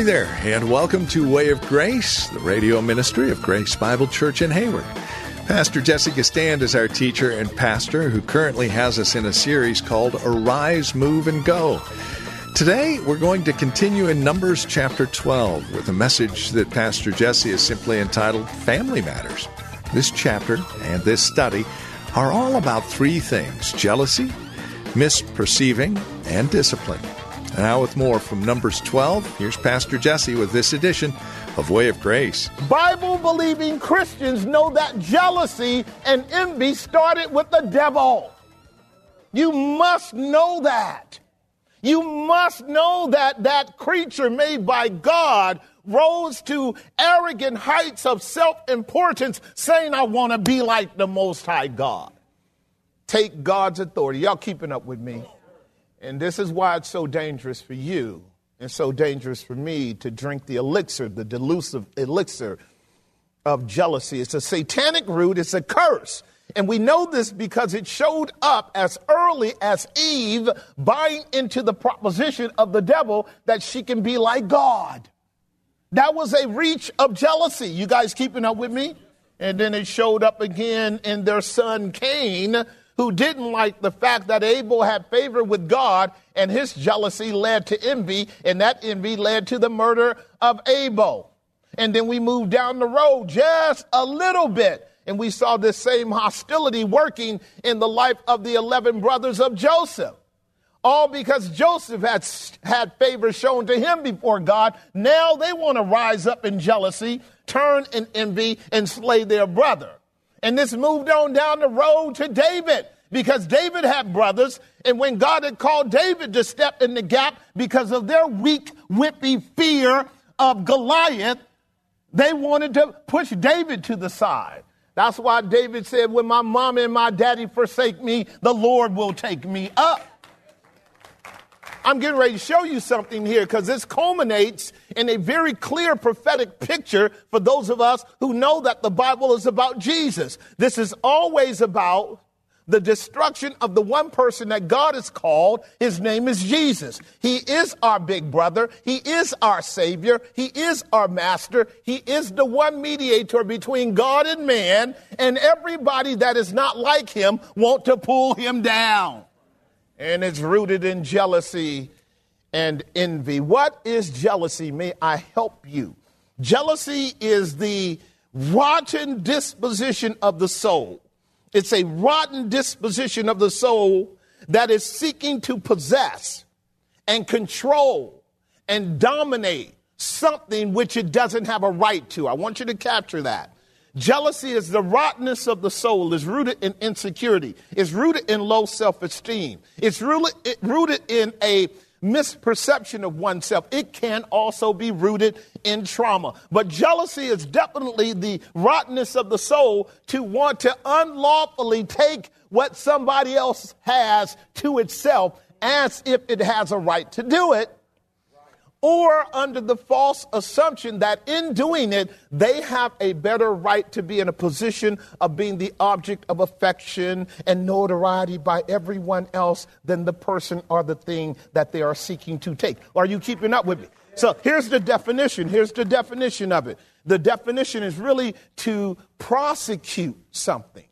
Hi there, and welcome to Way of Grace, the radio ministry of Grace Bible Church in Hayward. Pastor Jesse Gistand is our teacher and pastor who currently has us in a series called Arise, Move, and Go. Today, we're going to continue in Numbers chapter 12 with a message that Pastor Jesse has simply entitled Family Matters. This chapter and this study are all about three things jealousy, misperceiving, and discipline. Now, with more from Numbers 12, here's Pastor Jesse with this edition of Way of Grace. Bible believing Christians know that jealousy and envy started with the devil. You must know that. You must know that that creature made by God rose to arrogant heights of self importance, saying, I want to be like the Most High God. Take God's authority. Y'all keeping up with me? And this is why it's so dangerous for you and so dangerous for me to drink the elixir, the delusive elixir of jealousy. It's a satanic root, it's a curse. And we know this because it showed up as early as Eve buying into the proposition of the devil that she can be like God. That was a reach of jealousy. You guys keeping up with me? And then it showed up again in their son Cain, who didn't like the fact that Abel had favor with God, and his jealousy led to envy, and that envy led to the murder of Abel. And then we moved down the road just a little bit, and we saw this same hostility working in the life of the 11 brothers of Joseph. All because Joseph had had favor shown to him before God. Now they want to rise up in jealousy, turn in envy, and slay their brother. And this moved on down the road to David because David had brothers. And when God had called David to step in the gap because of their weak, wimpy fear of Goliath, they wanted to push David to the side. That's why David said, When my mom and my daddy forsake me, the Lord will take me up. I'm getting ready to show you something here because this culminates in a very clear prophetic picture for those of us who know that the Bible is about Jesus. This is always about the destruction of the one person that God has called. His name is Jesus. He is our big brother. He is our savior. He is our master. He is the one mediator between God and man. And everybody that is not like him want to pull him down and it's rooted in jealousy and envy. What is jealousy? May I help you? Jealousy is the rotten disposition of the soul. It's a rotten disposition of the soul that is seeking to possess and control and dominate something which it doesn't have a right to. I want you to capture that. Jealousy is the rottenness of the soul, is rooted in insecurity, it's rooted in low self esteem, it's rooted, rooted in a misperception of oneself. It can also be rooted in trauma. But jealousy is definitely the rottenness of the soul to want to unlawfully take what somebody else has to itself as if it has a right to do it or under the false assumption that in doing it, they have a better right to be in a position of being the object of affection and notoriety by everyone else than the person or the thing that they are seeking to take. Are you keeping up with me? So here's the definition. Here's the definition of it. The definition is really to prosecute something.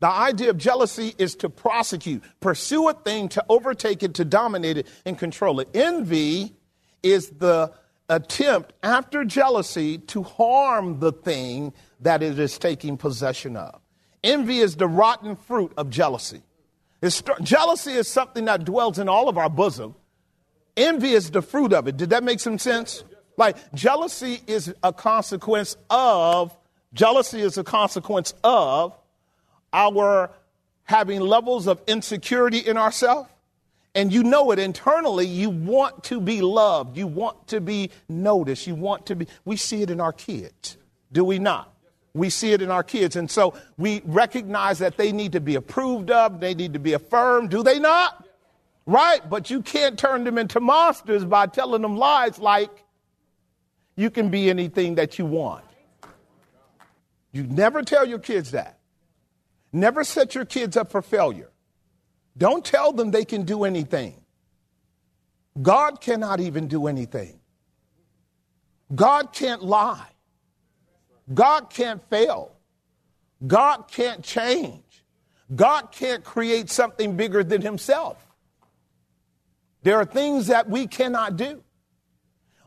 The idea of jealousy is to prosecute, pursue a thing, to overtake it, to dominate it, and control it. Envy is the attempt after jealousy to harm the thing that it is taking possession of. Envy is the rotten fruit of jealousy. Jealousy is something that dwells in all of our bosom. Envy is the fruit of it. Did that make some sense? Like jealousy is a consequence of jealousy is a consequence of our having levels of insecurity in ourselves. And you know it internally, you want to be loved, you want to be noticed, you want to be. We see it in our kids, do we not? We see it in our kids. And so we recognize that they need to be approved of, they need to be affirmed, do they not? Right? But you can't turn them into monsters by telling them lies like you can be anything that you want. You never tell your kids that. Never set your kids up for failure. Don't tell them they can do anything. God cannot even do anything. God can't lie. God can't fail. God can't change. God can't create something bigger than himself. There are things that we cannot do.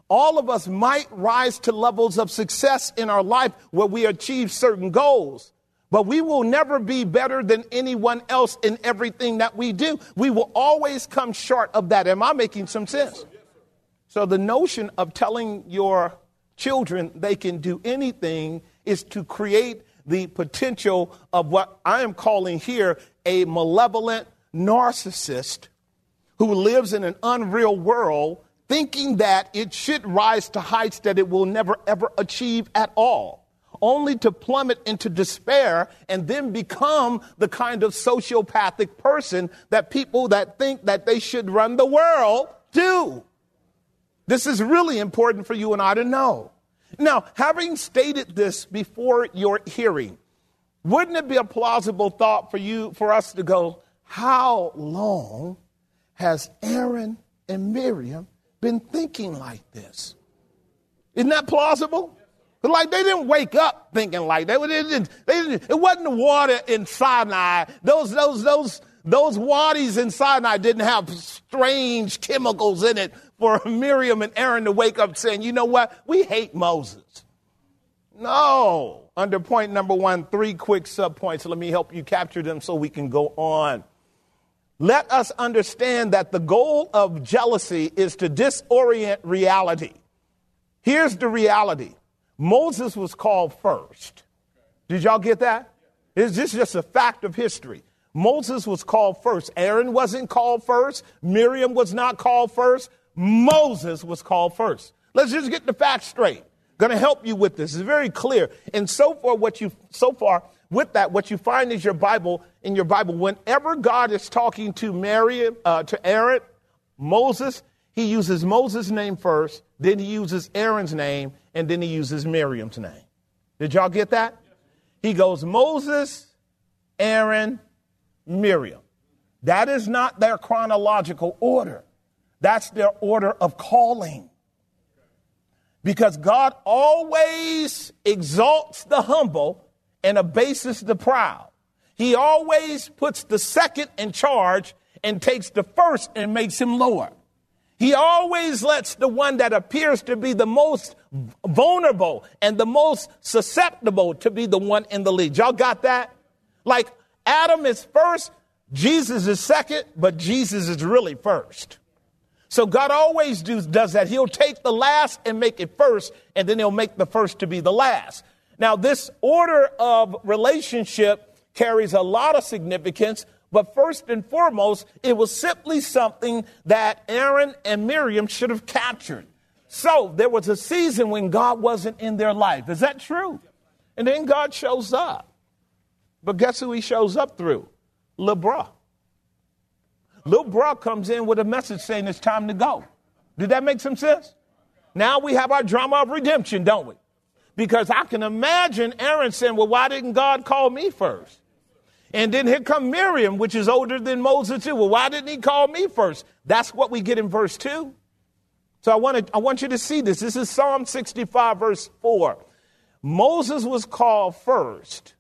All of us might rise to levels of success in our life where we achieve certain goals, but we will never be better than anyone else in everything that we do. We will always come short of that. Am I making some sense? So the notion of telling your children they can do anything is to create the potential of what I am calling here a malevolent narcissist who lives in an unreal world thinking that it should rise to heights that it will never ever achieve at all, only to plummet into despair and then become the kind of sociopathic person that people that think that they should run the world do. This is really important for you and I to know. Now, having stated this before your hearing, wouldn't it be a plausible thought for you, for us to go, how long has Aaron and Miriam been thinking like this? Isn't that plausible? Like they didn't wake up thinking like that. They didn't, they didn't, it wasn't the water in Sinai. Those, those, those, those wadis in Sinai didn't have strange chemicals in it for Miriam and Aaron to wake up saying, you know what? We hate Moses. No. Under point number one, three quick subpoints. Let me help you capture them so we can go on. Let us understand that the goal of jealousy is to disorient reality. Here's the reality Moses was called first. Did y'all get that? Is this just a fact of history? Moses was called first. Aaron wasn't called first. Miriam was not called first. Moses was called first. Let's just get the facts straight. Going to help you with this. It's very clear. And so far, what you so far with that, what you find is your Bible in your Bible. Whenever God is talking to Miriam, uh, to Aaron, Moses, he uses Moses' name first, then he uses Aaron's name, and then he uses Miriam's name. Did y'all get that? He goes Moses, Aaron, Miriam. That is not their chronological order. That's their order of calling. Because God always exalts the humble and abases the proud. He always puts the second in charge and takes the first and makes him lower. He always lets the one that appears to be the most vulnerable and the most susceptible to be the one in the lead. Y'all got that? Like Adam is first, Jesus is second, but Jesus is really first. So God always do, does that. He'll take the last and make it first, and then he'll make the first to be the last. Now, this order of relationship carries a lot of significance, but first and foremost, it was simply something that Aaron and Miriam should have captured. So there was a season when God wasn't in their life. Is that true? And then God shows up. But guess who he shows up through? LeBron. Bro comes in with a message saying it's time to go. Did that make some sense? Now we have our drama of redemption, don't we? Because I can imagine Aaron saying, Well, why didn't God call me first? And then here come Miriam, which is older than Moses too. Well, why didn't he call me first? That's what we get in verse 2. So I want, to, I want you to see this. This is Psalm 65, verse 4. Moses was called first.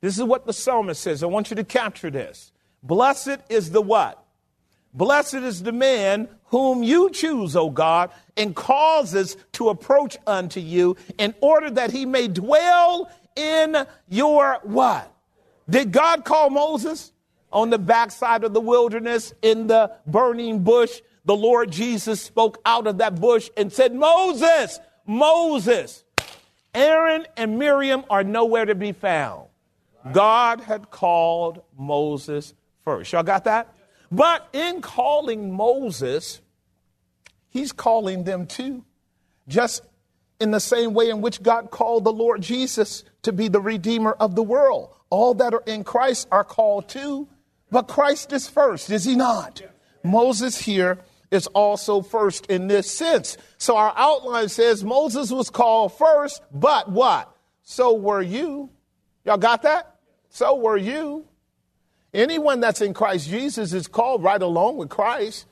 This is what the psalmist says. I want you to capture this. Blessed is the what? Blessed is the man whom you choose, O God, and causes to approach unto you in order that he may dwell in your what? Did God call Moses on the backside of the wilderness in the burning bush? The Lord Jesus spoke out of that bush and said, Moses, Moses. Aaron and Miriam are nowhere to be found. God had called Moses first. Y'all got that? But in calling Moses, he's calling them too. Just in the same way in which God called the Lord Jesus to be the Redeemer of the world. All that are in Christ are called too, but Christ is first, is he not? Moses here is also first in this sense. So our outline says Moses was called first, but what? So were you. Y'all got that? So were you. Anyone that's in Christ Jesus is called right along with Christ.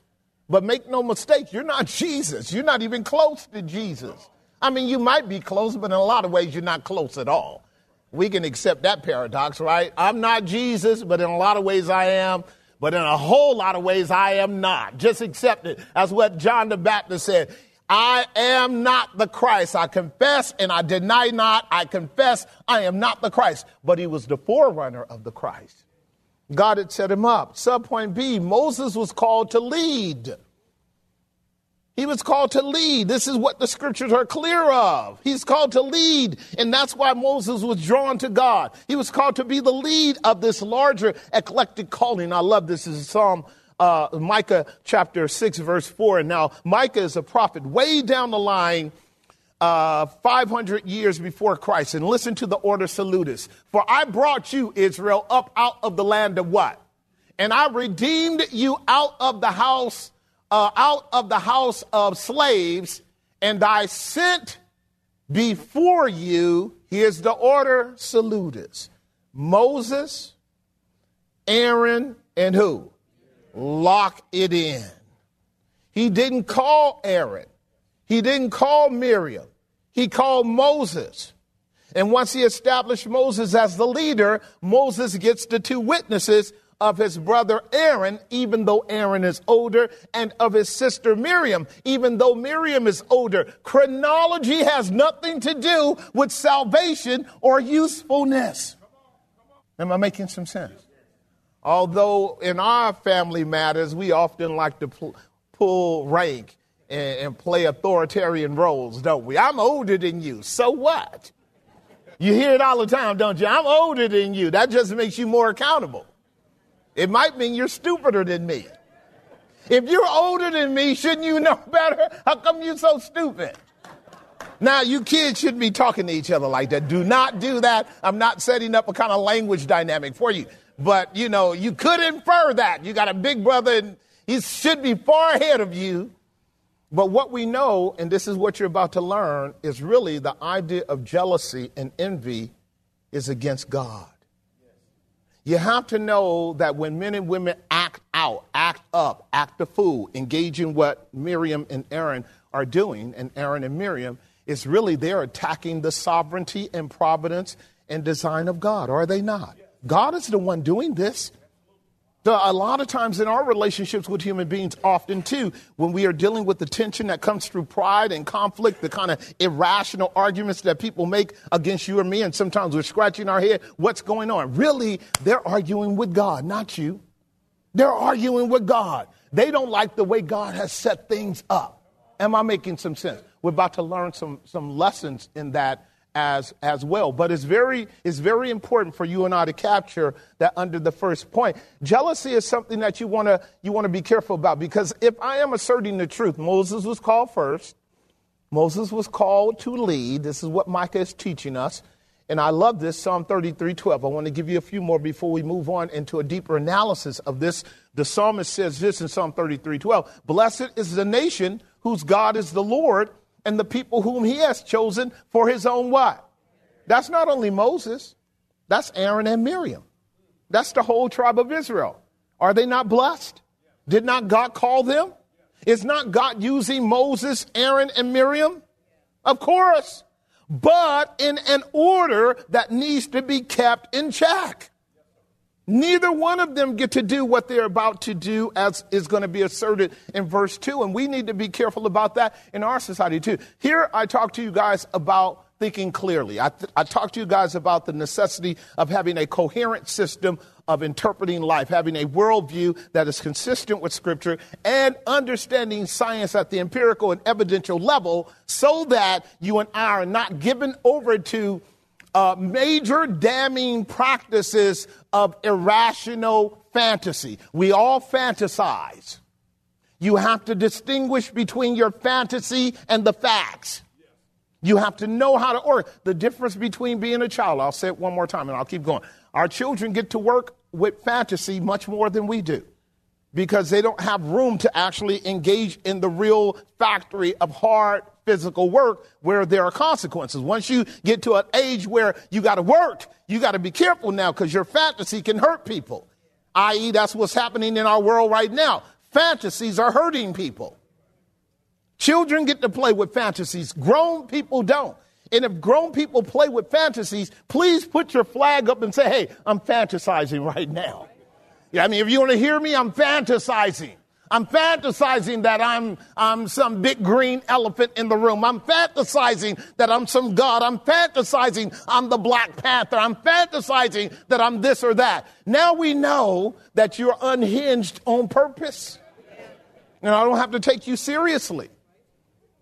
But make no mistake, you're not Jesus. You're not even close to Jesus. I mean, you might be close, but in a lot of ways, you're not close at all. We can accept that paradox, right? I'm not Jesus, but in a lot of ways, I am. But in a whole lot of ways, I am not. Just accept it. That's what John the Baptist said. I am not the Christ. I confess and I deny not. I confess I am not the Christ. But he was the forerunner of the Christ. God had set him up. Subpoint B Moses was called to lead. He was called to lead. This is what the scriptures are clear of. He's called to lead, and that's why Moses was drawn to God. He was called to be the lead of this larger eclectic calling. I love this. this is Psalm uh, Micah chapter 6, verse 4. And now, Micah is a prophet way down the line, uh, 500 years before Christ. And listen to the ordo salutis. For I brought you, Israel, up out of the land of what? And I redeemed you out of the house uh, out of the house of slaves, and I sent before you, here's the ordo salutis Moses, Aaron, and who? Lock it in. He didn't call Aaron, he didn't call Miriam, he called Moses. And once he established Moses as the leader, Moses gets the two witnesses of his brother Aaron, even though Aaron is older, and of his sister Miriam, even though Miriam is older. Chronology has nothing to do with salvation or usefulness. Am I making some sense? Although in our family matters, we often like to pull, pull rank and, and play authoritarian roles, don't we? I'm older than you, so what? You hear it all the time, don't you? I'm older than you. That just makes you more accountable. It might mean you're stupider than me. If you're older than me, shouldn't you know better? How come you're so stupid? Now, you kids shouldn't be talking to each other like that. Do not do that. I'm not setting up a kind of language dynamic for you. But, you know, you could infer that. You got a big brother and he should be far ahead of you. But what we know, and this is what you're about to learn, is really the idea of jealousy and envy is against God. You have to know that when men and women act out, act up, act the fool, engage in what Miriam and Aaron are doing, and Aaron and Miriam, it's really they're attacking the sovereignty and providence and design of God, are they not? God is the one doing this a lot of times in our relationships with human beings, often too, when we are dealing with the tension that comes through pride and conflict, the kind of irrational arguments that people make against you or me, and sometimes we're scratching our head, what's going on? Really, they're arguing with God, not you. They're arguing with God. They don't like the way God has set things up. Am I making some sense? We're about to learn some, some lessons in that as, as well. But it's very, it's very important for you and I to capture that under the first point. Jealousy is something that you want to you want to be careful about because if I am asserting the truth, Moses was called first. Moses was called to lead. This is what Micah is teaching us. And I love this, Psalm 33 12. I want to give you a few more before we move on into a deeper analysis of this. The psalmist says this in Psalm 33 12 Blessed is the nation whose God is the Lord and the people whom he has chosen for his own what? That's not only Moses, that's Aaron and Miriam. That's the whole tribe of Israel. Are they not blessed? Did not God call them? Is not God using Moses, Aaron, and Miriam? Of course, but in an order that needs to be kept in check. Neither one of them get to do what they're about to do, as is going to be asserted in verse 2. And we need to be careful about that in our society too. Here I talk to you guys about thinking clearly. I, th- I to you guys about the necessity of having a coherent system of interpreting life, having a worldview that is consistent with Scripture, and understanding science at the empirical and evidential level so that you and I are not given over to uh, major damning practices of irrational fantasy. We all fantasize. You have to distinguish between your fantasy and the facts. You have to know how to order. The difference between being a child, I'll say it one more time and I'll keep going. Our children get to work with fantasy much more than we do because they don't have room to actually engage in the real factory of hard physical work where there are consequences. Once you get to an age where you got to work, you got to be careful now because your fantasy can hurt people. I.e., that's what's happening in our world right now. Fantasies are hurting people. Children get to play with fantasies, grown people don't. And if grown people play with fantasies, please put your flag up and say, hey, I'm fantasizing right now. Yeah, I mean, if you want to hear me, I'm fantasizing. I'm fantasizing that I'm, I'm some big green elephant in the room. I'm fantasizing that I'm some God. I'm fantasizing I'm the Black Panther. I'm fantasizing that I'm this or that. Now we know that you're unhinged on purpose. And I don't have to take you seriously.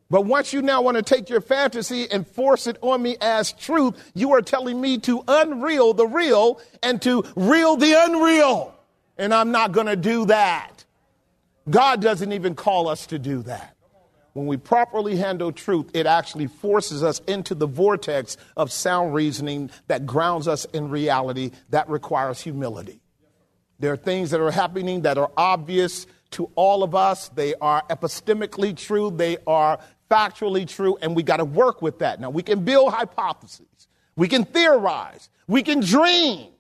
But once you now want to take your fantasy and force it on me as truth, you are telling me to unreal the real and to real the unreal. And I'm not going to do that. God doesn't even call us to do that. When we properly handle truth, it actually forces us into the vortex of sound reasoning that grounds us in reality that requires humility. There are things that are happening that are obvious to all of us. They are epistemically true. They are factually true, and we got to work with that. Now, we can build hypotheses, we can theorize, we can dream,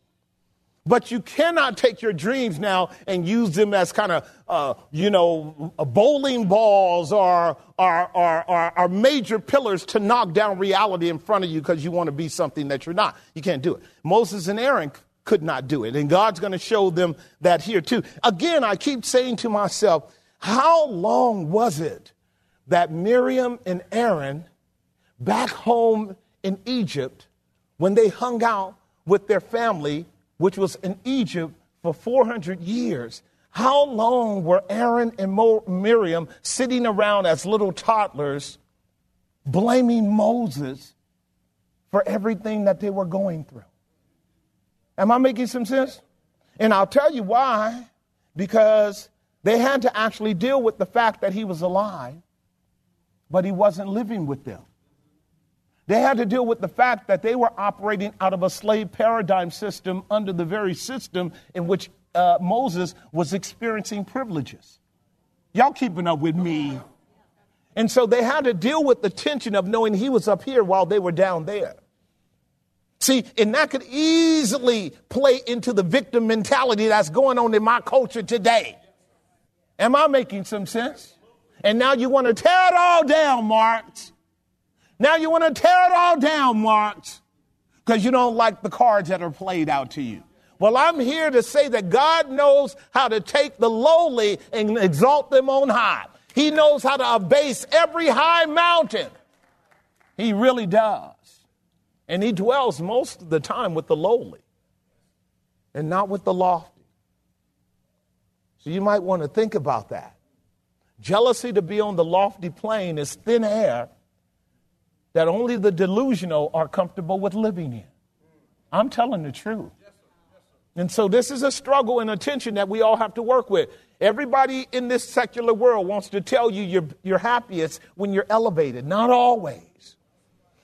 but you cannot take your dreams now and use them as kind of, uh, you know, bowling balls or, or, or, or, or major pillars to knock down reality in front of you because you want to be something that you're not. You can't do it. Moses and Aaron could not do it, and God's going to show them that here too. Again, I keep saying to myself, how long was it that Miriam and Aaron back home in Egypt, when they hung out with their family, which was in Egypt for 400 years, how long were Aaron and Miriam sitting around as little toddlers blaming Moses for everything that they were going through? Am I making some sense? And I'll tell you why. Because they had to actually deal with the fact that he was alive but he wasn't living with them. They had to deal with the fact that they were operating out of a slave paradigm system under the very system in which uh, Moses was experiencing privileges. Y'all keeping up with me? And so they had to deal with the tension of knowing he was up here while they were down there. See, and that could easily play into the victim mentality that's going on in my culture today. Am I making some sense? And now you want to tear it all down, Marx. Now you want to tear it all down, Marx, because you don't like the cards that are played out to you. Well, I'm here to say that God knows how to take the lowly and exalt them on high. He knows how to abase every high mountain. He really does. And he dwells most of the time with the lowly and not with the lofty. So you might want to think about that. Jealousy to be on the lofty plane is thin air that only the delusional are comfortable with living in. I'm telling the truth. And so this is a struggle and a tension that we all have to work with. Everybody in this secular world wants to tell you you're, you're happiest when you're elevated. Not always.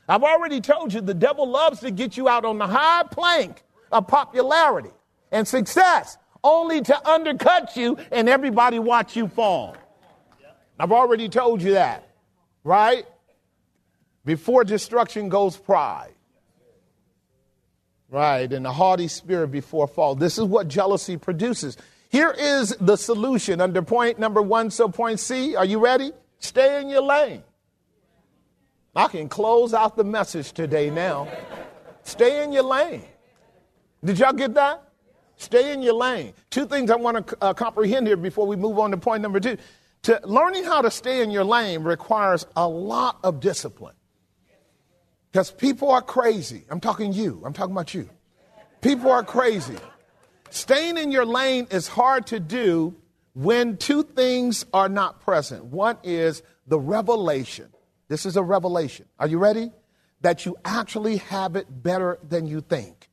I've already told you the devil loves to get you out on the high plank of popularity and success, only to undercut you and everybody watch you fall. I've already told you that, right? Before destruction goes pride. Right, and a haughty spirit before fall. This is what jealousy produces. Here is the solution under point number one, so point C. Are you ready? Stay in your lane. I can close out the message today now. Stay in your lane. Did y'all get that? Stay in your lane. Two things I want to uh, comprehend here before we move on to point number two. To learning how to stay in your lane requires a lot of discipline. Because people are crazy. I'm talking you. I'm talking about you. People are crazy. Staying in your lane is hard to do when two things are not present. One is the revelation. This is a revelation. Are you ready? That you actually have it better than you think.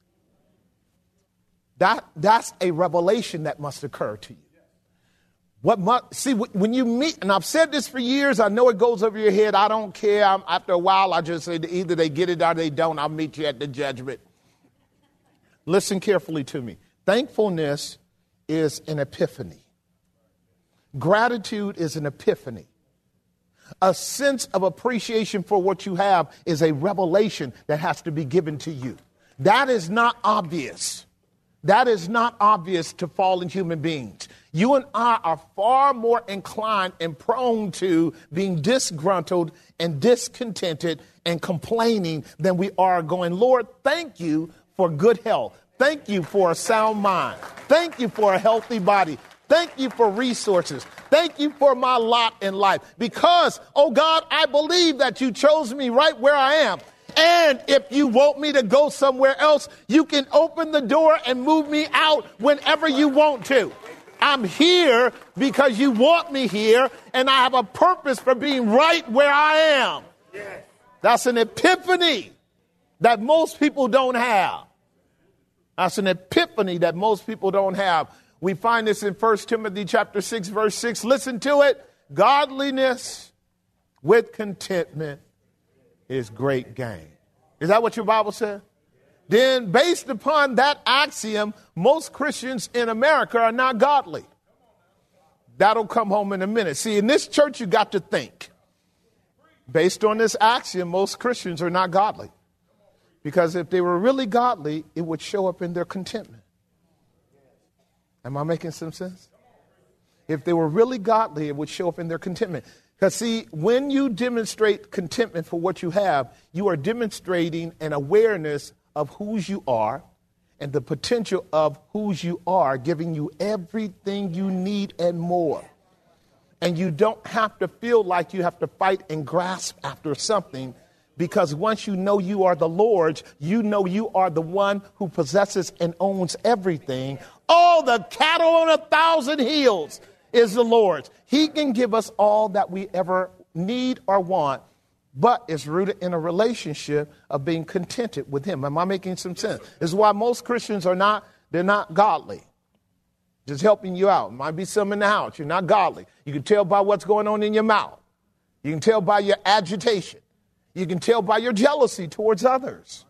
That, that's a revelation that must occur to you. What must, see, when you meet, and I've said this for years, I know it goes over your head. I don't care. I'm, after a while, I just say either they get it or they don't. I'll meet you at the judgment. Listen carefully to me. Thankfulness is an epiphany, gratitude is an epiphany. A sense of appreciation for what you have is a revelation that has to be given to you. That is not obvious. That is not obvious to fallen human beings. You and I are far more inclined and prone to being disgruntled and discontented and complaining than we are going, Lord, thank you for good health. Thank you for a sound mind. Thank you for a healthy body. Thank you for resources. Thank you for my lot in life. Because, oh God, I believe that you chose me right where I am. And if you want me to go somewhere else, you can open the door and move me out whenever you want to. I'm here because you want me here, and I have a purpose for being right where I am. That's an epiphany that most people don't have. That's an epiphany that most people don't have. We find this in 1 Timothy chapter 6 verse 6. Listen to it. Godliness with contentment is great gain. Is that what your Bible says? Then based upon that axiom, most Christians in America are not godly. That'll come home in a minute. See, in this church, you got to think. Based on this axiom, most Christians are not godly. Because if they were really godly, it would show up in their contentment. Am I making some sense? If they were really godly, it would show up in their contentment. Because, see, when you demonstrate contentment for what you have, you are demonstrating an awareness of whose you are and the potential of whose you are, giving you everything you need and more. And you don't have to feel like you have to fight and grasp after something because once you know you are the Lord's, you know you are the one who possesses and owns everything. All the cattle on a thousand hills is the Lord's. He can give us all that we ever need or want but it's rooted in a relationship of being contented with him. Am I making some sense? This is why most Christians are not, they're not godly. Just helping you out. Might be some in the house. You're not godly. You can tell by what's going on in your mouth. You can tell by your agitation. You can tell by your jealousy towards others.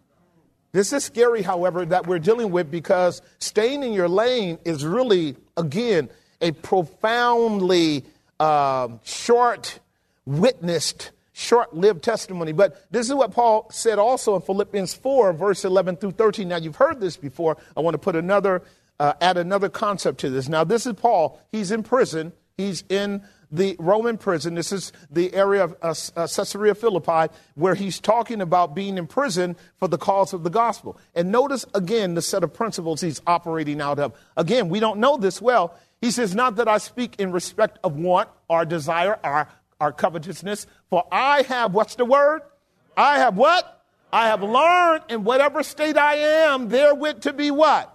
This is scary, however, that we're dealing with because staying in your lane is really, again, a profoundly uh, short witnessed short lived testimony. But this is what Paul said also in Philippians 4, verse 11 through 13. Now, you've heard this before. I want to put another, uh, add another concept to this. Now, this is Paul. He's in prison, he's in the Roman prison. This is the area of uh, uh, Caesarea Philippi where he's talking about being in prison for the cause of the gospel. And notice again the set of principles he's operating out of. Again, we don't know this well. He says, Not that I speak in respect of want or desire or our covetousness. For I have, what's the word? I have what? I have learned in whatever state I am therewith to be what?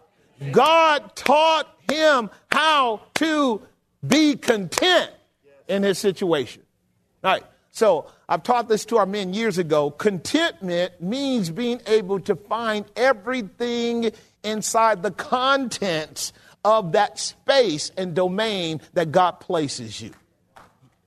God taught him how to be content in his situation. All right. So I've taught this to our men years ago. Contentment means being able to find everything inside the contents of that space and domain that God places you.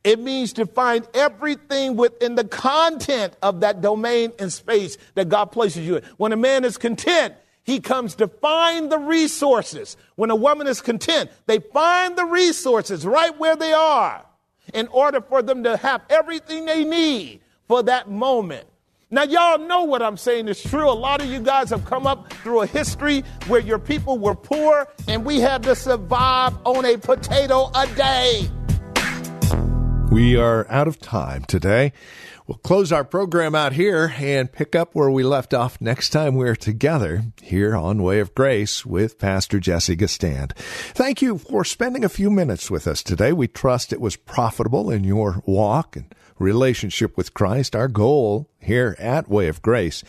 It means to find everything within the content of that domain and space that God places you in. When a man is content, he comes to find the resources. When a woman is content, they find the resources right where they are in order for them to have everything they need for that moment. Now, y'all know what I'm saying is true. A lot of you guys have come up through a history where your people were poor and we had to survive on a potato a day. We are out of time today. We'll close our program out here and pick up where we left off next time we're together here on Way of Grace with Pastor Jesse Gistand. Thank you for spending a few minutes with us today. We trust it was profitable in your walk and relationship with Christ. Our goal here at Way of Grace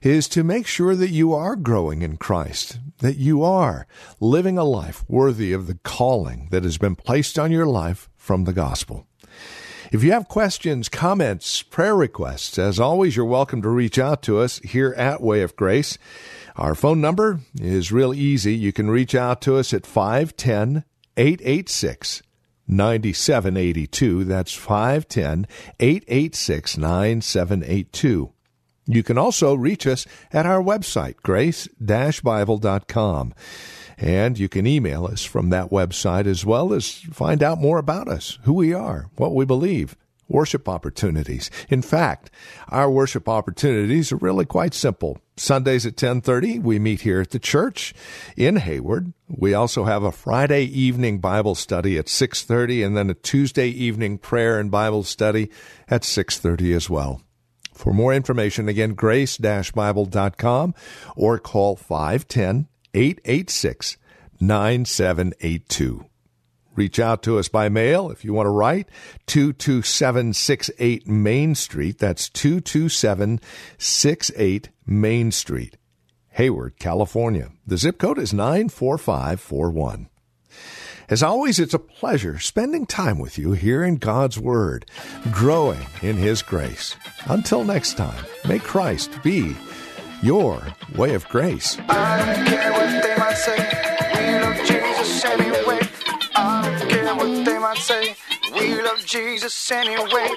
is to make sure that you are growing in Christ, that you are living a life worthy of the calling that has been placed on your life from the gospel. If you have questions, comments, prayer requests, as always, you're welcome to reach out to us here at Way of Grace. Our phone number is real easy. You can reach out to us at 510 886 9782. That's 510 886 9782. You can also reach us at our website, grace-bible.com. And you can email us from that website as well as find out more about us, who we are, what we believe, worship opportunities. In fact, our worship opportunities are really quite simple. Sundays at 10:30 we meet here at the church in Hayward. We also have a Friday evening Bible study at 6:30 and then a Tuesday evening prayer and Bible study at 6:30 as well. For more information again grace-bible.com or call 510 886 9782. Reach out to us by mail if you want to write 22768 Main Street. That's 22768 Main Street, Hayward, California. The zip code is 94541. As always, it's a pleasure spending time with you here in God's Word, growing in His grace. Until next time, may Christ be your way of grace. Anyway.